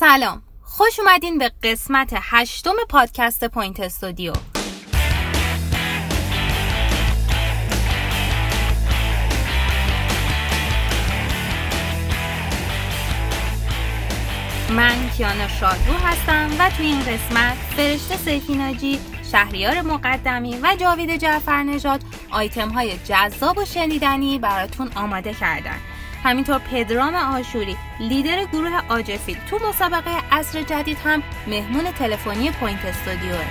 سلام. خوش اومدین به قسمت هشتم پادکست Point Studio. من کیانا شادرو هستم و تو این قسمت فرشته سیفیناجی شهریار مقدمی و جاوید جعفر نژاد آیتم های جذاب و شنیدنی براتون آماده کردن. همینطور پدرام آشوری لیدر گروه آجفیل. تو مسابقه عصر جدید هم مهمون تلفنی Point Studio ه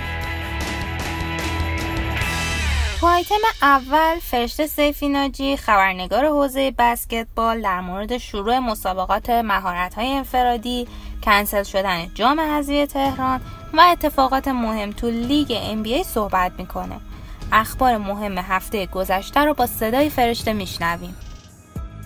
تو آیتم اول فرشته سیفیناجی خبرنگار حوزه بسکتبال در مورد شروع مسابقات مهارت‌های انفرادی کنسل شدن جام حذفی تهران و اتفاقات مهم تو لیگ NBA صحبت می‌کنه. اخبار مهم هفته گذشته رو با صدای فرشته میشنویم.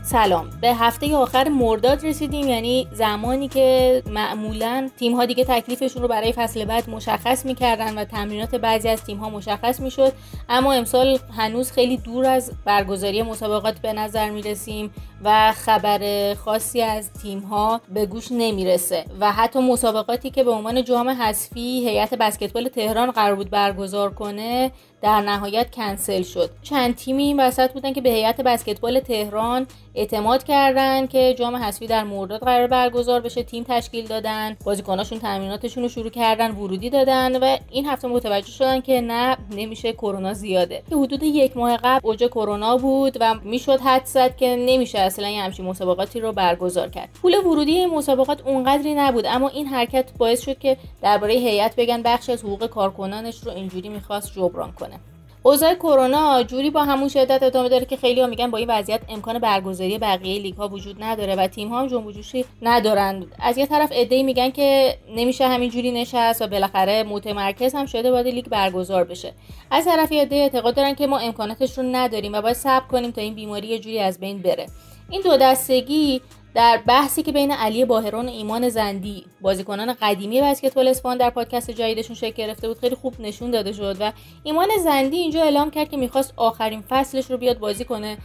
سلام. به هفته آخر مرداد رسیدیم یعنی زمانی که معمولا تیم ها دیگه تکلیفشون رو برای فصل بعد مشخص می‌کردن و تمرینات بعضی از تیم ها مشخص می‌شد. اما امسال هنوز خیلی دور از برگزاری مسابقات به نظر می‌رسیم. و خبر خاصی از تیم ها به گوش نمی‌رسه و حتی مسابقاتی که به عنوان جام حذفی هیئت بسکتبال تهران قرار بود برگزار کنه در نهایت کنسل شد. چند تیمی این وسط بودن که به هیئت بسکتبال تهران اعتماد کردن که جام حذفی در مرداد قرار برگزار بشه تیم تشکیل دادن بازیکناشون تمریناتشون رو شروع کردن ورودی دادن و این هفته متوجه شدن که نه نمیشه کرونا زیاده. که حدود یک ماه قبل اوج کرونا بود و می‌شد حد زد که نمیشه اصلا یه همچین مسابقاتی رو برگزار کرد. پول ورودی این مسابقات اونقدری نبود اما این حرکت باعث شد که درباره هیئت بگن بخش از حقوق کارکنانش رو اینجوری می‌خواست جبران کنه. اوضاع کرونا جوری با همون شدت ادامه داره که خیلی ها میگن با این وضعیت امکان برگزاری بقیه لیگ ها وجود نداره و تیم ها هم جنب جوشی ندارن. از یه طرف ای میگن که نمیشه همینجوری نشست و بالاخره متمرکز هم شده باید لیگ برگزار بشه. از طرف عده اعتقاد دارن که ما امکاناتش رو نداریم و باید صبر کنیم تا این بیماری یه جوری از بین بره. این دو دستگی در بحثی که بین علی باهران و ایمان زندی بازیکنان قدیمی بسکتبال اسپان در پادکست جدیدشون شکل گرفته بود خیلی خوب نشون داده شد و ایمان زندی اینجا اعلام کرد که می‌خواست آخرین فصلش رو بیاد بازی کنه.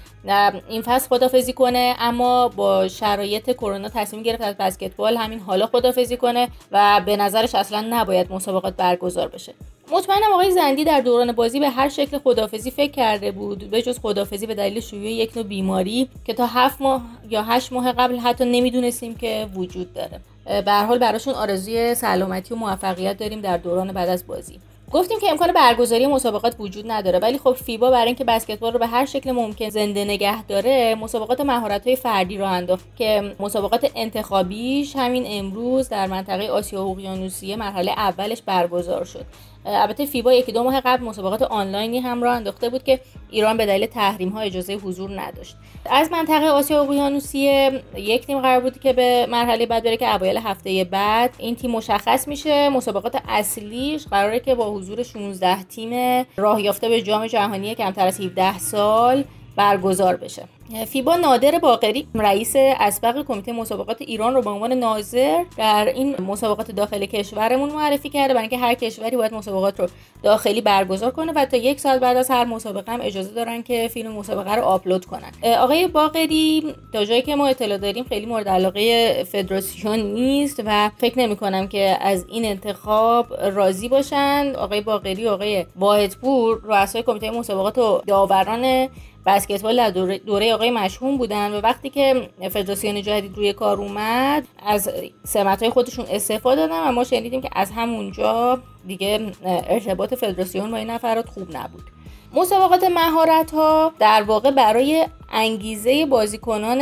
این فصل خدافزی کنه اما با شرایط کرونا تصمیم گرفت از بسکتبال همین حالا خدافزی کنه و به نظرش اصلا نباید مسابقات برگزار بشه. مطمئنم آقای زندی در دوران بازی به هر شکل خدافزی فکر کرده بود به جز خدافزی به دلیل شیوع یک نوع بیماری که تا هفت ماه یا هشت ماه قبل حتی نمی‌دونستیم که وجود داره. به حال براشون آرزوی سلامتی و موفقیت داریم در دوران بعد از بازی. گفتیم که امکان برگزاری مسابقات وجود نداره ولی خب فیبا برای اینکه بسکتبال رو به هر شکل ممکن زنده نگه داره مسابقات مهارت های فردی رو انداخت که مسابقات انتخابیش همین امروز در منطقه آسیا اقیانوسیه مرحله اولش برگزار شد. البته فیبا یکی دو ماه قبل مسابقات آنلاینی هم را انداخته بود که ایران به دلیل تحریم ها اجازه حضور نداشت. از منطقه آسیا اقیانوسیه یک تیم قرار بود که به مرحله بعد بره که اوایل هفته بعد این تیم مشخص میشه. مسابقات اصلیش قراره که با حضور 16 تیم راه یافته به جام جهانی کمتر از 17 سال برگزار بشه. فیبا نادر باقری رئیس اسبق کمیته مسابقات ایران رو به عنوان ناظر در این مسابقات داخل کشورمون معرفی کرده برای اینکه هر کشوری باید مسابقات رو داخلی برگزار کنه و تا یک سال بعد از هر مسابقه هم اجازه دارن که فیلم مسابقه رو آپلود کنن. آقای باقری تا جایی که ما اطلاع داریم خیلی مورد علاقه فدراسیون نیست و فکر نمی کنم که از این انتخاب راضی باشند آقای باقری آقای واحدپور رؤسای کمیته مسابقات و داوران بسکتبال در دوره, دوره آقای مشهوم بودن و وقتی که فدراسیون جدید روی کار اومد از سمت های خودشون استفاده دادن و ما شنیدیم که از همونجا دیگه ارتباط فدراسیون با این نفرات خوب نبود. مسابقات مهارت ها در واقع برای انگیزه بازیکنان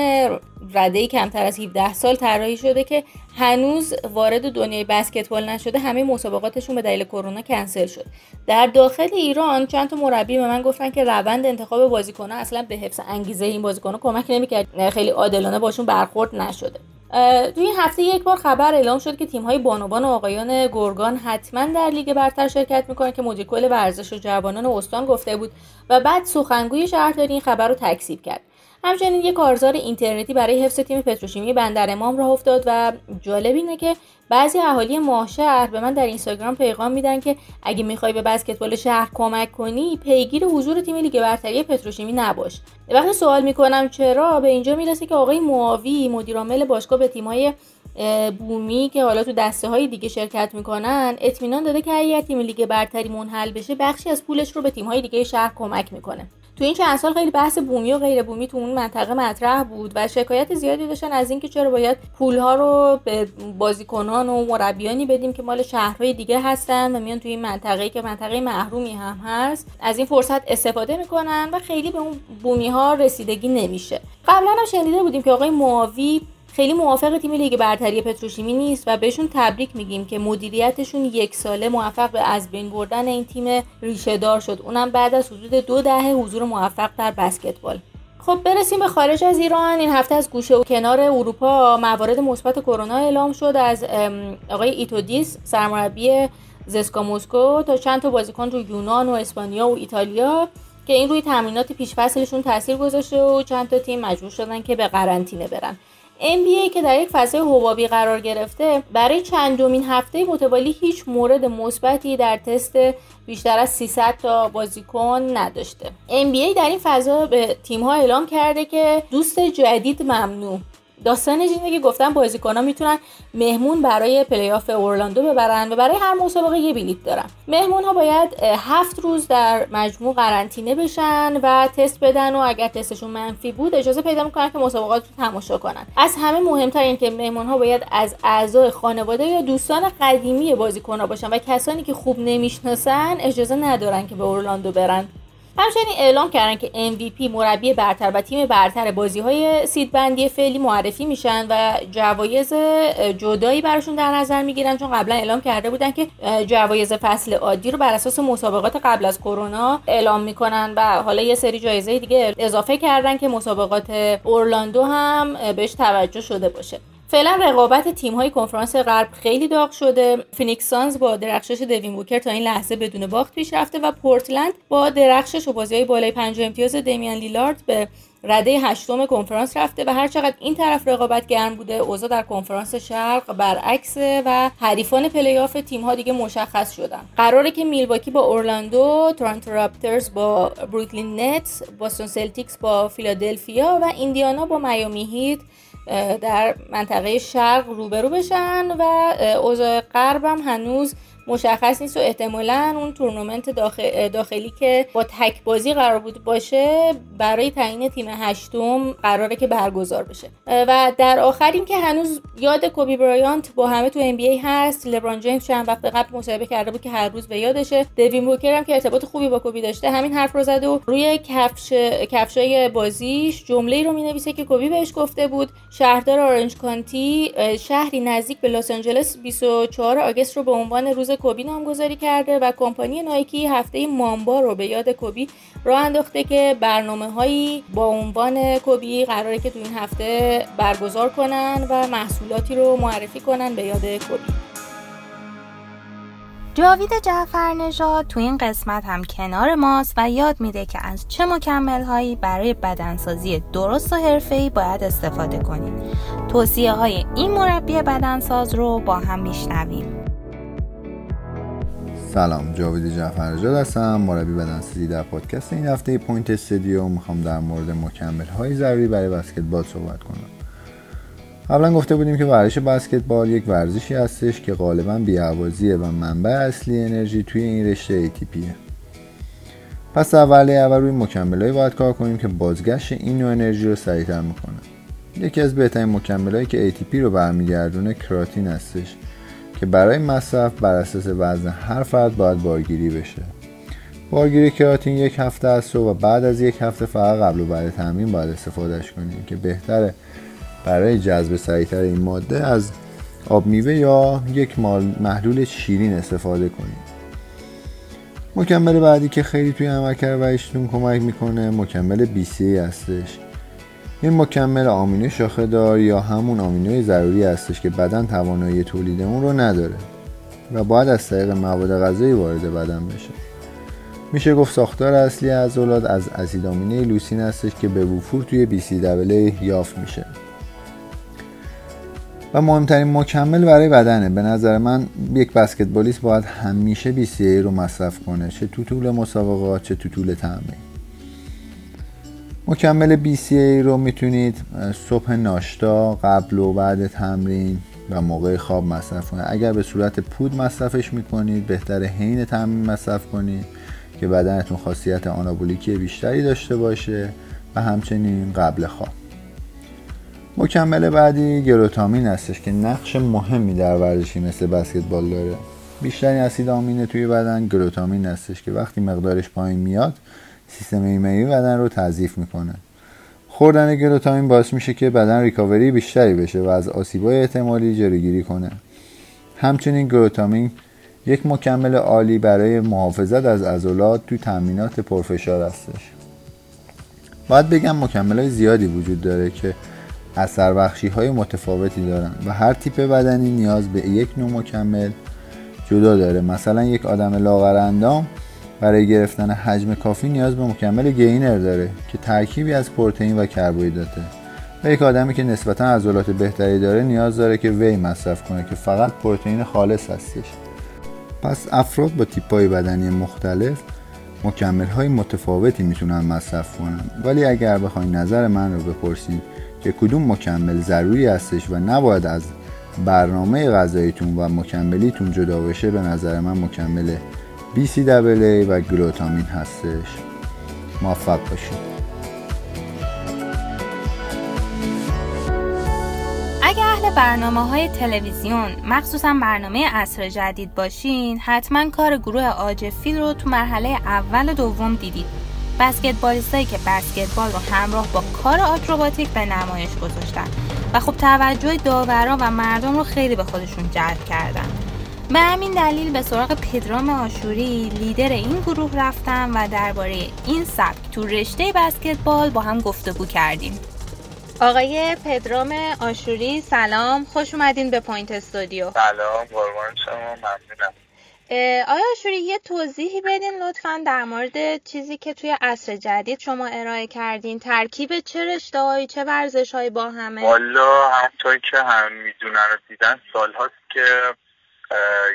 رده کمتر از 17 سال طراحی شده که هنوز وارد دنیای بسکتبال نشده همه مسابقاتشون به دلیل کرونا کنسل شد. در داخل ایران چند تا مربی به من گفتن که روند انتخاب بازیکنان اصلا به حفظ انگیزه این بازیکنان کمک نمی‌کرد خیلی عادلانه باشون برخورد نشده. توی این هفته یک بار خبر اعلام شد که تیم‌های بانوان و آقایان گرگان حتما در لیگ برتر شرکت می‌کنن که مدیر کل ورزش و جوانان استان گفته بود و بعد سخنگوی شهرداری این خبر رو تکذیب کرد. همچنین یک کارزار اینترنتی برای حفظ تیم پتروشیمی بندر امام راه افتاد و جالب اینه که بعضی اهالی ماهشهر به من در اینستاگرام پیغام میدن که اگه می‌خوای به بسکتبال شهر کمک کنی پیگیر حضور تیم لیگ برتری پتروشیمی نباش. وقتی سوال می‌کنم چرا به اینجا می‌رسه که آقای معاوی مدیرعامل باشگاه به تیم‌های بومی که حالا تو دسته های دیگه شرکت می‌کنن اطمینان داده که اگر تیم لیگ برتری منحل بشه بخشی از پولش رو به تیم های دیگه شهر کمک می‌کنه. تو این چند سال خیلی بحث بومی و غیر بومی تو اون منطقه مطرح بود و شکایت زیادی داشتن از اینکه چرا باید پولها رو به بازیکنان و مربیانی بدیم که مال شهرهای دیگه هستن و میان توی این منطقه که منطقه محرومی هم هست از این فرصت استفاده می‌کنن و خیلی به اون بومی ها رسیدگی نمیشه. قبلا هم شنیده بودیم که آقای معاوی خیلی موافق تیم لیگ برتری پتروشیمی نیست و بهشون تبریک میگیم که مدیریتشون یک ساله موفق به از بین بردن این تیم ریشه دار شد. اونم بعد از حدود دو دهه حضور موفق در بسکتبال. خب برسیم به خارج از ایران. این هفته از گوشه و کنار اروپا موارد مثبت کرونا اعلام شد از آقای ایتودیس سرمربی زسکا مسکو تا چند تا بازیکن رو یونان و اسپانیا و ایتالیا که این روی تمرینات پیشفصلشون تاثیر گذاشته و چند تا تیم مجبور شدن که به قرنطینه برن. NBA که در یک فضای حبابی قرار گرفته برای چندمین هفته متوالی هیچ مورد مثبتی در تست بیشتر از 300 تا بازیکن نداشته. NBA در این فضا به تیم‌ها اعلام کرده که دوست جدید ممنوع. داستانش اینه که گفتن بازیکن‌ها می‌تونن مهمون برای پلی‌آف اورلاندو ببرن و برای هر مسابقه یه بلیت دارن. مهمون‌ها باید هفت روز در مجموع قرنطینه بشن و تست بدن و اگر تستشون منفی بود اجازه پیدا می‌کنن که مسابقات رو تماشا کنن. از همه مهمتر این که مهمون‌ها باید از اعضای خانواده یا دوستان قدیمی بازیکن‌ها باشن و کسانی که خوب نمی‌شناسن اجازه ندارن که به اورلاندو برن. همچنین اعلام کردن که MVP مربی برتر و تیم برتر بازی های سیدبندی فعلی معرفی میشن و جوایز جدایی براشون در نظر می‌گیرن چون قبلا اعلام کرده بودن که جوایز فصل عادی رو بر اساس مسابقات قبل از کرونا اعلام می‌کنن و حالا یه سری جایزه دیگه اضافه کردن که مسابقات اورلاندو هم بهش توجه شده باشه. فعلا رقابت تیم های کنفرانس غرب خیلی داغ شده. فینیکس سانز با درخشش دوین بوکر تا این لحظه بدون باخت پیش رفته و پورتلند با درخشش و بازی های بالای پنجاه امتیاز دمیان لیلارد به رده هشتم کنفرانس رفته و هر چقدر این طرف رقابت گرم بوده اوضاع در کنفرانس شرق برعکس و حریفان پلی‌آف تیم ها دیگه مشخص شدن. قراره که میلواکی با اورلاندو تورنتو راپترز با بروکلین نتس بوستون سلتیکس با فیلادلفیا و ایندیانا با میامی هیت در منطقه شرق روبرو بشن و اوضاع غرب هم هنوز مشخص نیست و احتمالا اون تورنمنت داخلی که با تک بازی قرار بود باشه برای تعیین تیم هشتم قراره که برگزار بشه. و در آخر این که هنوز یاد کوبی برایانت با همه تو ام هست لبران جیمز چند وقت قبل مصاحبه کرده بود که هر روز به یادشه. دوین بوکر هم که ارتباط خوبی با کوبی داشته همین حرف رو زده و روی کفش کفشای بازیش جمله رو می‌نویسه که کوبی بهش گفته بود شهردار اورنج کانتی شهری نزدیک به لس آنجلس 24 آگست رو به عنوان روز کوبی نامگذاری کرده و کمپانی نایکی هفته مامبا رو به یاد کوبی راه انداخته که برنامه هایی با عنوان کوبی قراره که تو این هفته برگزار کنن و محصولاتی رو معرفی کنن به یاد کوبی جاوید جعفر نژاد تو این قسمت هم کنار ماست و یاد میده که از چه مکمل هایی برای بدنسازی درست و حرفه‌ای باید استفاده کنیم. توصیه های این مربی بدنساز رو با هم میشنویم. سلام جاوید جعفر نژاد هستم مربی بدنسازی در پادکست این هفته Point Studio می‌خوام در مورد مکمل های ضروری برای بسکتبال صحبت کنم. قبلا گفته بودیم که ورزش بسکتبال یک ورزشی هستش که غالبا بی‌هوازیه و منبع اصلی انرژی توی این رشته ATP ه پس اولی اول روی مکملهایی باید کار کنیم که بازگشت این نوع انرژی رو سریعتر می‌کنه. یکی از بهترین مکملهایی که ATP رو برمیگردونه کراتین هستش. که برای مصرف بر اساس وزن هر فرد باید بارگیری بشه. بارگیری کراتین یک هفته است و بعد از یک هفته فقط قبل و بعد تمرین باید استفادهش کنیم که بهتره. برای جذب سریعتر این ماده از آب میوه یا یک محلول شیرین استفاده کنیم. مکمل بعدی که خیلی توی عملکرد ورزشیتون کمک می‌کنه مکمل BCA هستش. این مکمل آمینو شاخه دار یا همون آمینوی ضروری هستش که بدن توانایی تولید اون رو نداره و باید از طریق مواد غذایی وارد بدن بشه. میشه گفت ساختار اصلی عضلات از اسید آمینه لوسین هستش که به وفور توی سی یافت میشه. و مهمترین مکمل برای بدنه. به نظر من یک بسکتبالیست باید همیشه سی رو مصرف کنه. چه تو طول مسابقات چه تو طول تمرین مکمل BCA رو می‌تونید صبح ناشتا قبل و بعد تمرین و موقع خواب مصرف کنید. اگر به صورت پود مصرفش می‌کنید بهتر حین تمرین مصرف کنید که بدنتون خاصیت آنابولیکی بیشتری داشته باشه و همچنین قبل خواب. مکمل بعدی گروتامین هستش که نقش مهمی در ورزشی مثل بسکتبال داره. بیشترین اسید آمینه توی بدن گلوتامین هستش که وقتی مقدارش پایین میاد سیستم ایمنی بدن رو تضعیف می‌کنه. خوردن گلوتامین باعث میشه که بدن ریکاوری بیشتری بشه و از آسیبای احتمالی جلوگیری کنه. همچنین گلوتامین یک مکمل عالی برای محافظت از عضلات توی تمرینات پرفشار هستش. باید بگم مکمل های زیادی وجود داره که اثر بخشی های متفاوتی دارن و هر تیپ بدنی نیاز به یک نوع مکمل جدا داره. مثلا یک آدم لاغر اندام برای گرفتن حجم کافی نیاز به مکمل gainer داره که ترکیبی از پروتئین و کربوهیدراته و یک آدمی که نسبتا عضلات بهتری داره نیاز داره که whey مصرف کنه که فقط پروتئین خالص هستش. پس افراد با تیپای بدنی مختلف مکمل های متفاوتی می‌تونن مصرف کنن. ولی اگر بخواین نظر من رو بپرسید که کدوم مکمل ضروری هستش و نباید از برنامه غذاییتون و مکملیتون جدا بشه به نظر من مکمل BCAA و گلوتامین هستش. موفق باشید. برنامه های تلویزیون مخصوصا برنامه عصر جدید باشین حتما کار گروه آجفیل رو تو مرحله اول و دوم دیدید. بسکتبالیستایی که بسکتبال رو همراه با کار آکروباتیک به نمایش گذاشتن. و خب توجه داورا و مردم رو خیلی به خودشون جلب کردن. به همین دلیل به سراغ پدرام آشوری لیدر این گروه رفتم و درباره این سبک تو رشته بسکتبال با هم گفتگو کردیم. آقای پدرام آشوری سلام. خوش اومدین به Point Studio. سلام قربان شما. ممنونم. آقای آشوری یه توضیحی بدین لطفا در مورد چیزی که توی عصر جدید شما ارائه کردین. ترکیب چه رشته چه ورزش هایی با همه؟ والا همطور که هم می‌دونن و دیدن سال هاست که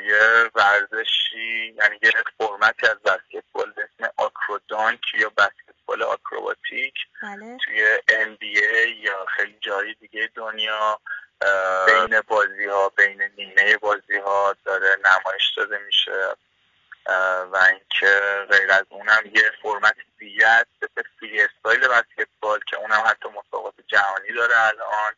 یه ورزشی یعنی یه فرمتی از بسکتبال به اسم آکرودانک یا بسکتبال آکروباتیک بله. توی NBA یا خیلی جایی دیگه دنیا. بین بازی ها بین نیمه بازی ها داره نمایش داده میشه. و اینکه غیر از اونم یه فرمت دیگه است به فری استایل بسکتبال که اونم حتی مسابقات جهانی داره الان.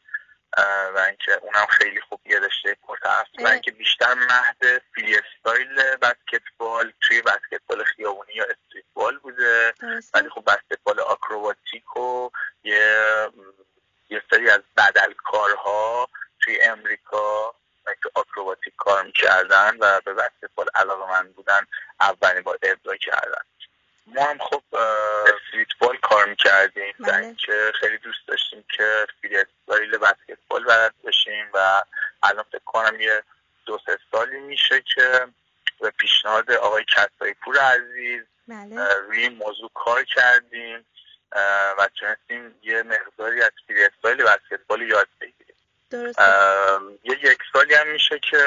و اینکه اونم خیلی خوب یه رشته پرطرفدار و اینکه بیشتر مهد freestyle بسکتبال توی بسکتبال خیابونی یا streetball بوده ولی خب بسکتبال آکروباتیک و یه یه سری از بدلکارها توی امریکا که آکروباتیک کار می‌کردن و به بسکتبال علاقه‌مند بودن اولین بار ابداع کردن ما هم خب فیتبال کار می‌کردیم بله. که خیلی دوست داشتیم که فیتبال بسکتبال بلد بشیم و الان فکر کنم یه دو سه سالی میشه که به پیشنهاد آقای کسایی پور عزیز بله. روی این موضوع کار کردیم و تونستیم یه مقداری از فریستایل بسکتبال یاد بگیریم یه یک سالی هم میشه که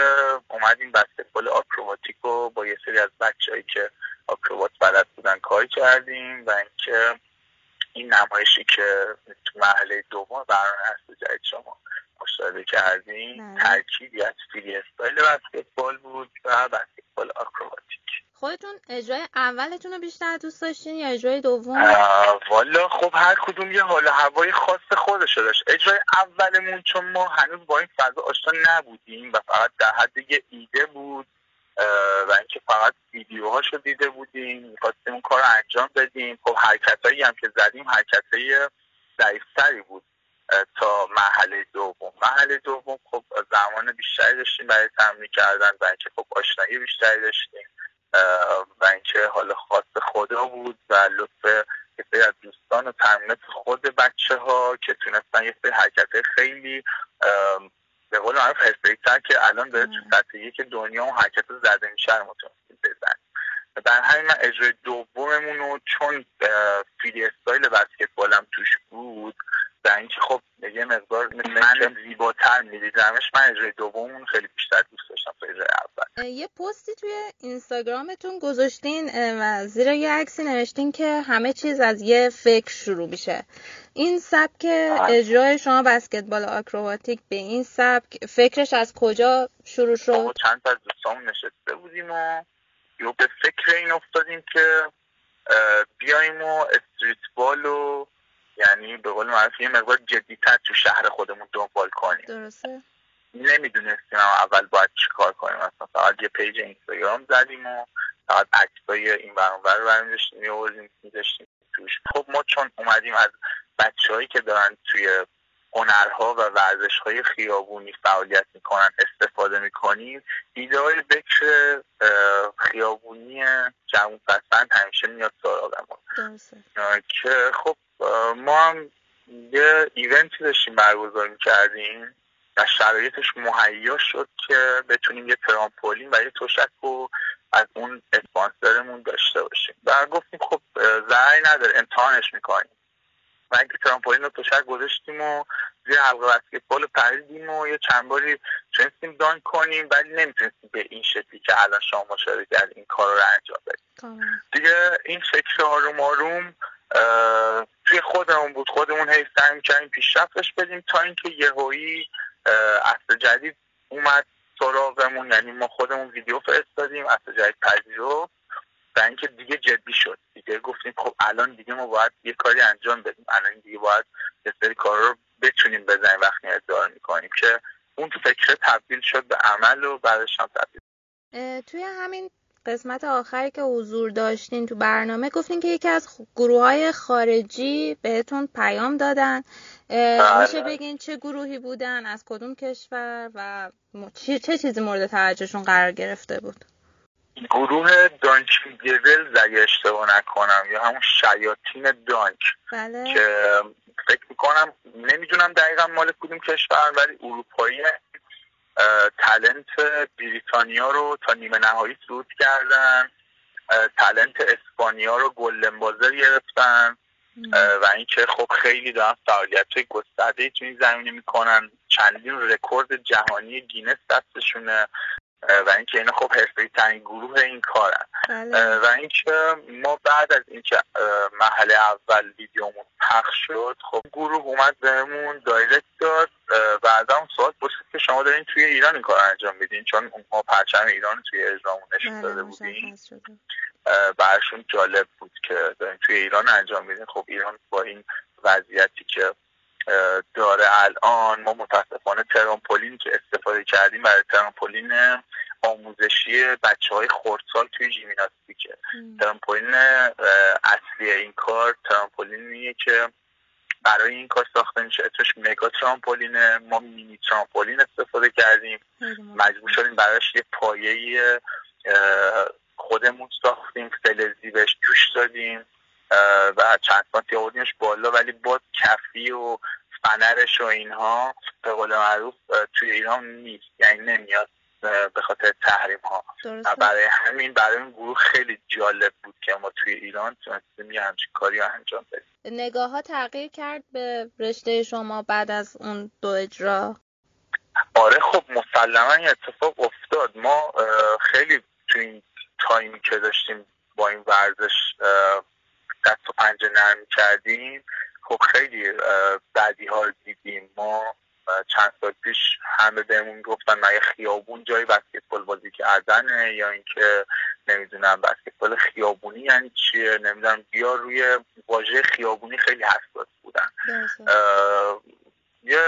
اومدیم بسکتبال آکروباتیک رو با یه سری از بچههایی که آکروبات بلد بودن کار کردیم و اینکه این نمایشی که تو محله دوم برنامه هست جدید شما مشاهده کردیم ترکیبی از فری استایل بسکتبال بود و بسکتبال آکروباتیک. خودتون اجرای اولتون رو بیشتر دوست داشتین یا اجرای دوم؟ والا خب هر کدوم یه حال هوای خاص خودش داشت. اجرای اولمون چون ما هنوز با این فضا آشنا نبودیم و فقط در حد یه ایده بود و اینکه فقط ویدیوهاشو دیده بودیم می‌خواستیم اون کار رو انجام بدیم. خب حرکتهایی هم که زدیم حرکتهای ضعیفتری بود. تا محله دوم. محله دوم خب زمان بیشتری داشتیم برای تمرین کردن و اینکه خب آشنایی بیشتری داشتیم و اینکه حال خاص خدا بود و لطف یه از دوستان و تمرینات خود بچه ها که تونستن یه سری حرکت خیلی به قول معروف تر که الان داره تو سطح یک دنیا اون حرکت زده میشه رو تونستیم بزن در همین من اجرای دوممون رو چون فیلی استایل بسکتبالم توش بود و اینکه خب یه مقدار من اجرای دوممون خیلی بیشتر دوست داشتم تا اجرای اول. یه پستی توی اینستاگرامتون گذاشتین و زیر یه عکسی نوشتین که همه چیز از یه فکر شروع میشه. این سبک اجرای شما بسکتبال آکروباتیک به این سبک فکرش از کجا شروع شد؟ چند تا از دوستامون نشسته بودیم و یا به فکر این افتادیم که بیایم و استریت بال و یعنی به قول معروف یه مقدار جدیتر تو شهر خودمون دنبال کنیم. درسته. نمی‌دونستیم اول باید چیکار کنیم. مثلا فقط یه پیج اینستاگرام زدیم و فقط عکسای این برانور رو برمی داشتیم میذاشتیم توش. خب ما چون اومدیم از بچههایی که دارن توی هنرها و ورزش های خیابونی فعالیت می‌کنن استفاده می‌کنیم ایده های بکر خیابونی جمعون پسند همیشه میاد سراغمون. که خب ما هم یه ایونتی داشتیم برگزار می‌کردیم و شرایطش مهیا شد که بتونیم یه ترامپولین و یه تشک رو از اون اسپانسرمون داشته باشیم. و گفتیم خب ضرری نداره امتحانش می‌کنیم. و اینکه ترامپولین رو تشک گذاشتیم و زیر حلقه بسکتبال پریدیم و یه چند باری تونستیم دان کنیم ولی نمی‌تونستیم به این شکلی که الان شما مشاهده کرد این کار رو انجام بدیم. دیگه این فکر آروم آروم توی خودمون بود. خودمون هی سعی می‌کردیم پیشرفتش بدیم تا اینکه یهویی اصل جدید اومد سراغمون. یعنی ما خودمون ویدیو فرستادیم اصل جدید پذیرفت و اینکه دیگه جدی شد. دیگه گفتیم خب الان دیگه ما باید یه کاری انجام بدیم. الان دیگه باید یه سری کار رو بتونیم بزنیم وقتی ادعا می‌کنیم که اون فکر تبدیل شد به عمل و بعدش هم تبدیل توی همین قسمت آخری که حضور داشتین تو برنامه گفتین که یکی از گروه های خارجی بهتون پیام دادن بله. میشه بگین چه گروهی بودن از کدوم کشور و چه چیزی مورد توجهشون قرار گرفته بود گروه دانک گیول اگه اشتباه نکنم یا همون شیاطین دانک بله. که فکر می‌کنم نمی‌دونم دقیقا مال کدوم کشور ولی اروپایی talent بریتانیا رو تا نیمه نهایی صعود کردن. talent اسپانیا رو golden buzzer گرفتن. و اینکه خب خیلی دارن فعالیت های گسترده تو این زمینه می‌کنن. چندین رکورد جهانی گینس دستشونه. و اینکه اینا خب حرفه‌ای ترین گروه این کارن. بله. و اینکه ما بعد از اینکه محل اول ویدیومون پخش شد خب گروه اومد بهمون دایرکت داد. از اون سوال پرسید که شما دارین توی ایران این کار انجام میدین؟ چون ما پرچم ایران توی اجرامون نشون بله، داده بودیم. برشون جالب بود که دارین توی ایران انجام میدین. خب ایران با این وضعیتی که داره الان ما متاسفانه ترامپولین که استفاده کردیم برای ترامپولین آموزشی بچه های خورسال توی ژیمناستیکه ترامپولین اصلی این کار ترامپولینیه که برای این کار ساخته میشه اسمش مگا ترامپولینه ما مینی ترامپولین استفاده کردیم. مجبور شدیم براش یه پایه خودمون ساختیم فلزی بهش جوش دادیم. و چند سانتی آوردیمش بالا ولی با کفی و فنرش و اینها به قول معروف توی ایران نیست یعنی نمیاد به خاطر تحریم ها برای همین برای این گروه خیلی جالب بود که ما توی ایران تونستیم یه همچین کاری رو انجام بدیم. نگاه ها تغییر کرد به رشته شما بعد از اون دو اجرا؟ آره خب مسلما این اتفاق افتاد. ما خیلی توی این تایمی که داشتیم با این ورزش دست و پنجه نرم کردیم. خب خیلی بعدی ها رو دیدیم. ما چند سال پیش همه بهمون گفتن مگه خیابون جای بسکتبال بازی کردنه یا اینکه نمی‌دونم بسکتبال خیابونی یعنی چیه؟ نمی‌دونم. بیا روی واژه خیابونی خیلی حساس بودن. یه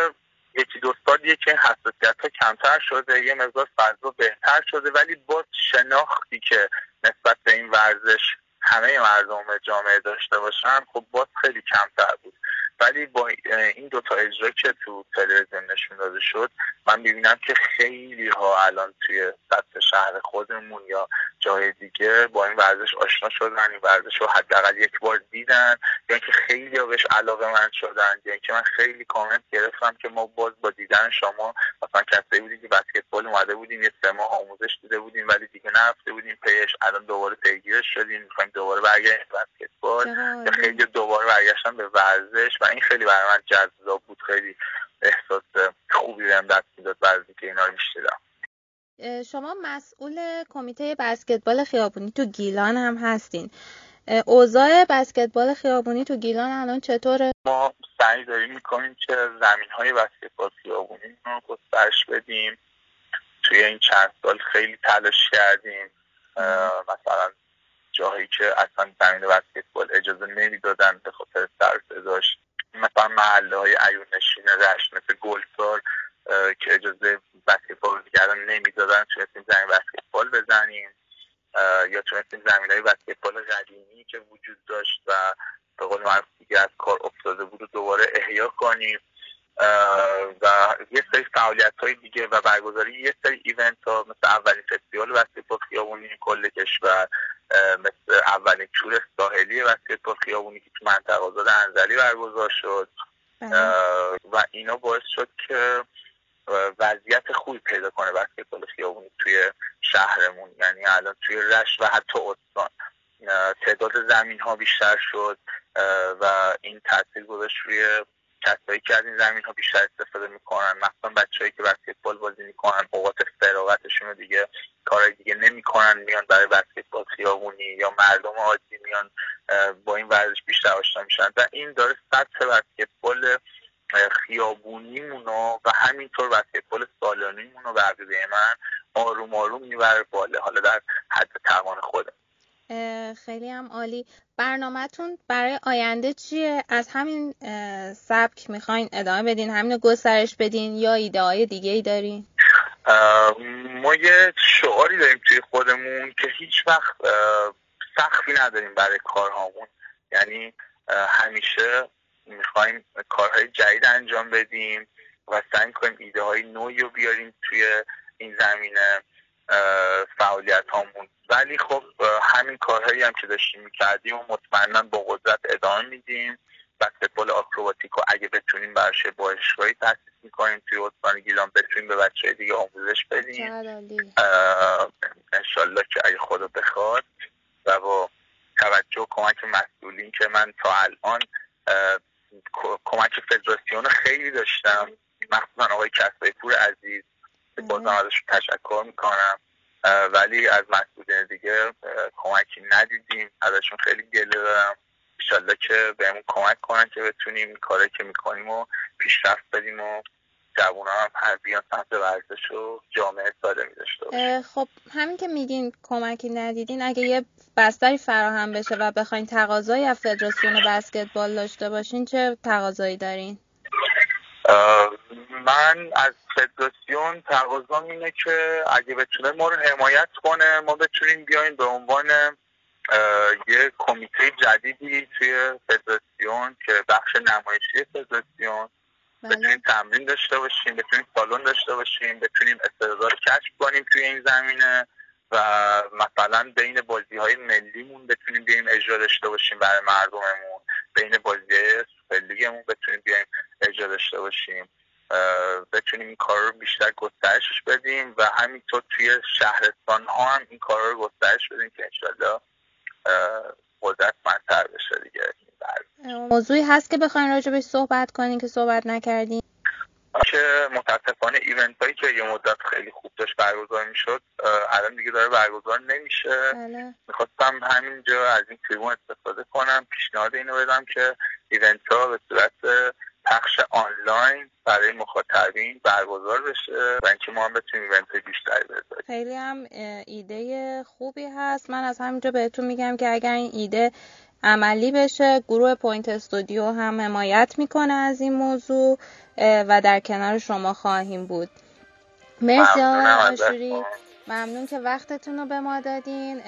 یکی دو سالیه که این حساسیت ها کمتر شده یه مقدار فضا بهتر شده ولی با شناختی که نسبت به این ورزش همه مردم جامعه داشته باشن خب باز خیلی کمتر بود. ولی با این دوتا اجرا که تو تلویزیون نشون داده شد من می‌بینم که خیلی ها الان توی سطح شهر خودمون یا جای دیگه با این ورزش آشنا شدن این ورزش رو حداقل یک بار دیدن. یا اینکه خیلی ها بهش علاقه من شدن یا اینکه من خیلی کامنت گرفتم که ما باز با دیدن شما مثلا کسی بودیم که بسکتبال اومده بودیم یه سه ماه آموزش دیده بودیم ولی دیگه نرفته بودیم پیش. الان دوباره پیگیرش شدیم می‌خوایم دوباره برگردیم بسکتبال. خیلی دوباره برگشتن به ورزش و این خیلی برای من جذاب بود. خیلی احساس خوبی بهم دست می‌داد بعد که اینا رو میشنیدم شما مسئول کمیته بسکتبال خیابونی تو گیلان هم هستین. اوضاع بسکتبال خیابونی تو گیلان الان چطوره؟ ما سعی داریم می‌کنیم که زمین های بسکتبال خیابونی رو گسترش بدیم. توی این چند سال خیلی تلاش کردیم. مثلا جاهایی که اصلا زمین بسکتبال اجازه نمی‌دادن به خاطر سر داشت مثلا محله های عیون نشین رشت مثل گلسار که اجازه بسکتبال کردن نمی‌دادن تونستیم زمین بسکتبال بزنیم. یا تونستیم زمین های بسکتبال قدیمی که وجود داشت و به قول معروف دیگه از کار افتاده بود و دوباره احیا کنیم. و یه سری فعالیت های دیگه و برگزاری یه سری ایونت ها مثل اولین فستیوال بسکتبال خیابونی کل کشور مثل اولین تور ساحلی بسکتبال خیابونی که تو منطقه انزلی برگزار شد. بله. و اینا باعث شد که وضعیت خوبی پیدا کنه بسکتبال خیابونی توی شهرمون. یعنی الان توی رش و حتی استان. تعداد زمین ها بیشتر شد. و این تاثیر گذاشت روی کسایی که از این زمین ها بیشتر استفاده می‌کنن مثلا بچههایی که بسکتبال بازی می‌کنن اوقات فراغتشون رو دیگه کارهای دیگه نمی‌کنن میان برای بسکتبال خیابونی یا مردم عادی میان با این ورزش بیشتر آشنا میشن. و این داره سطح بسکتبال خیابونیمونو و همینطور بسکتبال سالانیمونو به من آروم آروم می‌بره بالا. حالا در حد توان خودم. خیلی هم عالی. برنامهتون برای آینده چیه؟ از همین سبک می‌خواین ادامه بدین همین گسترش بدین یا ایده های دیگه ای دارین ما یه شعاری داریم توی خودمون که هیچ وقت سختی نداریم برای کارهامون. یعنی همیشه می‌خوایم کارهای جدید انجام بدیم و سعی کنیم ایده های نوعی رو بیاریم توی این زمینه. فعالیت هامون ولی خب همین کارهایی هم که داشتیم می‌کردیم و مطمئنا با قدرت ادامه میدیم. بسکتبال آکروباتیک و اگه بتونیم برش باشگاهی تاسیس می‌کنیم توی استان گیلان بتونیم به بچه دیگه آموزش بدیم. انشالله که اگه خدا بخواد. و با توجه و کمک مسئولین که من تا الان کمک فدراسیون خیلی داشتم. مخصوصا آقای کسبای پور عزیز. بازم ازشون تشکر می‌کنم. ولی از مسئولین دیگه کمکی ندیدیم. ازشون خیلی گله دارم. ایشالله که بهمون کمک کنن که بتونیم کاری که می‌کنیم و پیشرفت بدیم و جوونا هم هر بیان سمت ورزش و جامعه سالمی داشته خب همین که میگین کمکی ندیدین اگه یه بستری فراهم بشه و بخواین تقاضایی از فدراسیون بسکتبال داشته باشین چه تقاضایی دارین؟ من از فدراسیون تقاضا اینه که اگه بتونه ما رو حمایت کنه ما بتونیم بیایم به عنوان یه کمیته جدیدی توی فدراسیون که بخش نمایشی فدراسیون بله. بتونیم تمرین داشته باشیم بتونیم سالن داشته باشیم بتونیم استعداد کشف کنیم توی این زمینه و مثلا بین بازی های ملیمون بتونیم بیایم اجرا داشته باشیم برای مردممون بین بازی سوپرلیگمون بتونیم بیایم اجرا داشته باشیم بتونیم این کار رو بیشتر گسترشش بدیم و همینطور توی شهرستان ها هم این کار رو گسترش بدیم که انشالله قدرتمندتر بشه دیگه. موضوعی هست که بخواین راجبش صحبت کنین که صحبت نکردین؟ که متاسفانه ایونت هایی که یه مدت خیلی خوب داشت برگزار می‌شد الان دیگه داره برگزار نمیشه. بله. می‌خواستم همینجا از این تریبون استفاده کنم پیشنهاد اینو بدم که ایونت ها به صورت پخش آنلاین برای مخاطبین برگزار بشه و اینکه ما هم بتونیم ایونت بیشتری بذاریم. خیلی هم ایده خوبی هست. من از همینجا بهتون میگم که اگر این ایده عملی بشه گروه پوینت استودیو هم حمایت می‌کنه از این موضوع و در کنار شما خواهیم بود. مرسی آقای ممنون که وقتتون رو به ما دادین.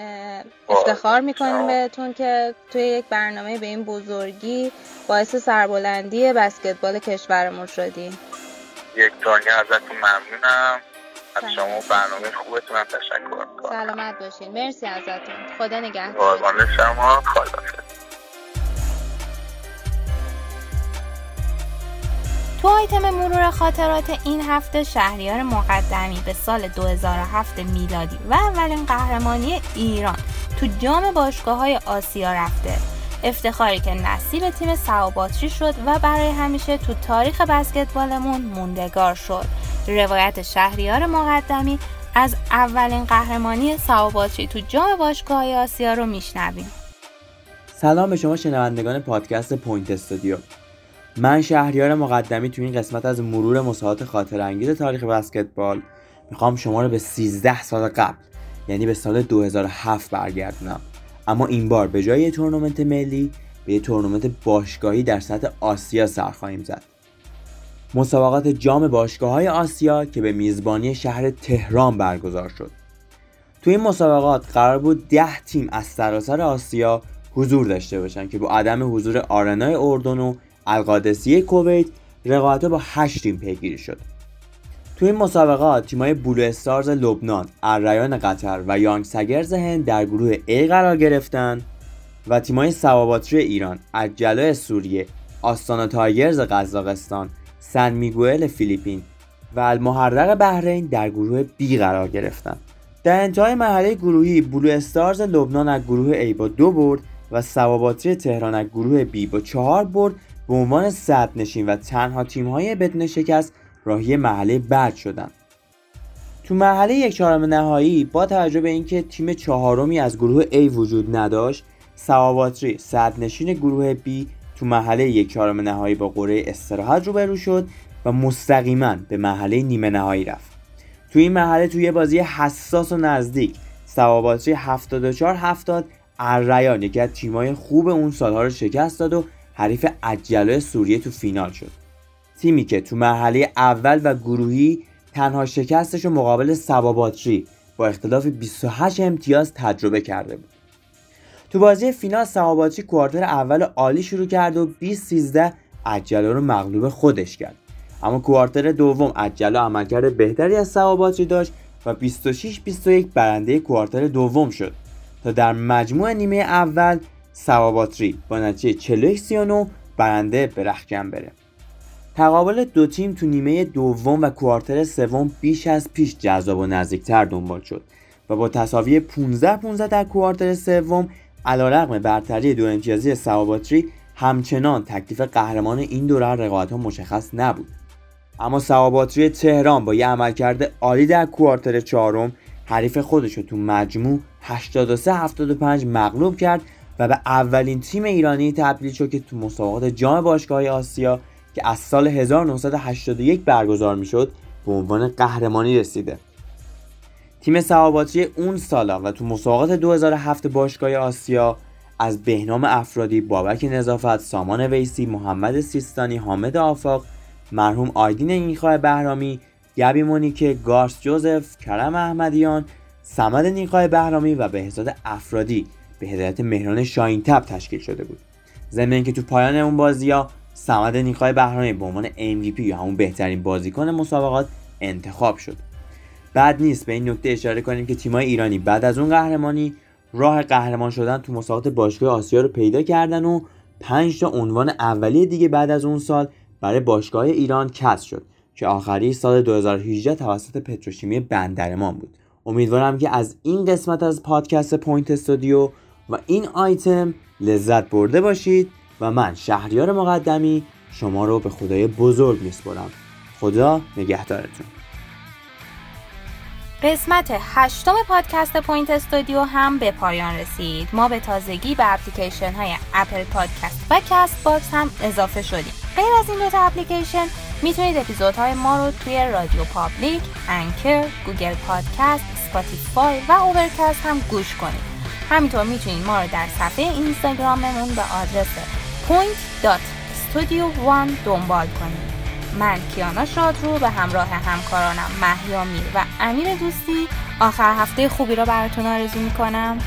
افتخار می‌کنیم بهتون که توی یک برنامه به این بزرگی باعث سربلندی بسکتبال کشورمون شدین. یک دنیا ازتون ممنونم. از شما برنامه خوبتون هم تشکر می‌کنم. سلامت باشین. مرسی ازتون. خدا نگهدار. شما. خدا تو آیتم مرور خاطرات این هفته شهریار مقدمی به سال 2007 میلادی و اولین قهرمانی ایران تو جام باشگاه های آسیا رفته. افتخاری که نصیب تیم سواباتری شد و برای همیشه تو تاریخ بسکتبالمون موندگار شد. روایت شهریار مقدمی از اولین قهرمانی صبا باتری تو جام باشگاه آسیا رو میشنویم. سلام به شما شنوندگان پادکست Point Studio. من شهریار مقدمی تو این قسمت از مرور مسابقات خاطره انگیز تاریخ بسکتبال می‌خوام شما رو به 13 سال قبل یعنی به سال 2007 برگردونم. اما این بار به جای تورنمنت ملی به یه تورنمنت باشگاهی در سطح آسیا سر خواهیم زد. مسابقات جام باشگاه های آسیا که به میزبانی شهر تهران برگزار شد. تو این مسابقات قرار بود ده تیم از سراسر آسیا حضور داشته باشن که با عدم حضور آرنای اردن و القادسیه کویت رقابت با 8 تیم پیگیری شد تو این مسابقات تیمای بلو استارز لبنان، الریان قطر و یانگ سگرز هند در گروه A قرار گرفتن و تیمای سواباتری ایران، اجلای سوریه، آستانا تایگرز قزاقستان، سن میگوئل فیلیپین و المحرق بحرین در گروه B قرار گرفتند. در انتهای مرحله گروهی بلو استارز لبنان از گروه A با دو برد و سواباتری تهران از گروه B با چهار برد به عنوان صد نشین و تنها تیم‌های بدون شکست راهی مرحله بعد شدند. تو مرحله یک چهارم نهایی با توجه به اینکه تیم چهارمی از گروه A وجود نداشت سواباتری صد نشین گروه B تو مرحله یک چهارم نهایی با قره استراحت روبرو شد و مستقیما به مرحله نیمه نهایی رفت تو این مرحله توی بازی حساس و نزدیک سواباتری 74 70 الریان یکی از تیمای خوب اون سالها رو شکست داد و حریف اجلای سوریه تو فینال شد. تیمی که تو مرحله اول و گروهی تنها شکستش رو مقابل سواباتری با اختلاف 28 امتیاز تجربه کرده بود. تو بازی فینال سواباتچی کوارتر اول عالی شروع کرد و 20 13 عجله رو مغلوب خودش کرد. اما کوارتر دوم عجله عملکرد بهتری از سواباتچی داشت و 26 21 برنده کوارتر دوم شد. تا در مجموع نیمه اول سواباتری با نتیجه 41 39 برنده به رخکن بره. تقابل دو تیم تو نیمه دوم و کوارتر سوم بیش از پیش جذاب و نزدیکتر دنبال شد و با تصاوی 15 15 در کوارتر سوم علیرغم برتری دو امتیازی سواباتری همچنان تکلیف قهرمان این دوره رقابت ها مشخص نبود. اما سواباتری تهران با یه عملکرد عالی در کوارتر چهارم حریف خودش رو تو مجموع 83 75 مغلوب کرد و به اولین تیم ایرانی تبدیل شد که تو مسابقات جام باشگاه آسیا که از سال 1981 برگزار می‌شد به عنوان قهرمانی رسیده. تیم سواباتری اون سالا و تو مسابقات 2007 باشگاه آسیا از بهنام افرادی، بابک نظافت، سامان ویسی، محمد سیستانی، حامد آفاق، مرحوم آیدین نیخواه بهرامی، گبی مونیکه، گارس جوزف، کرم احمدیان، سمد نیخواه بهرامی و بهزاد افرادی به هدایت مهران شاین تب تشکیل شده بود. ضمن که تو پایان اون بازی ها سمد نیخواه بهرامی به عنوان MVP یا همون بهترین بازیکن مسابقات انتخاب شد. بد نیست به این نکته اشاره کنیم که تیمای ایرانی بعد از اون قهرمانی راه قهرمان شدن تو مسابقات باشگاه آسیا رو پیدا کردن و 5 تا عنوان اولی دیگه بعد از اون سال برای باشگاه ایران کسب شد که آخری سال 2018 توسط پتروشیمی بندر امام بود امیدوارم که از این قسمت از پادکست Point Studio و این آیتم لذت برده باشید و من شهریار مقدمی شما رو به خدای بزرگ میسپرم خدا نگهدارتون. قسمت هشتم پادکست Point Studio هم به پایان رسید. ما به تازگی به اپلیکیشن های Apple Podcast و Castbox هم اضافه شدیم. غیر از این دو تا اپلیکیشن می‌تونید اپیزودهای ما رو توی RadioPublic، Anchor، Google Podcast، Spotify و Overcast هم گوش کنید. همینطور می‌تونید ما رو در صفحه اینستاگراممون به آدرس point.studio1 دنبال کنید. من کیانا رو به همراه همکارانم محیا میر و امیر دوستی. آخر هفته خوبی را براتون آرزو می‌کنم.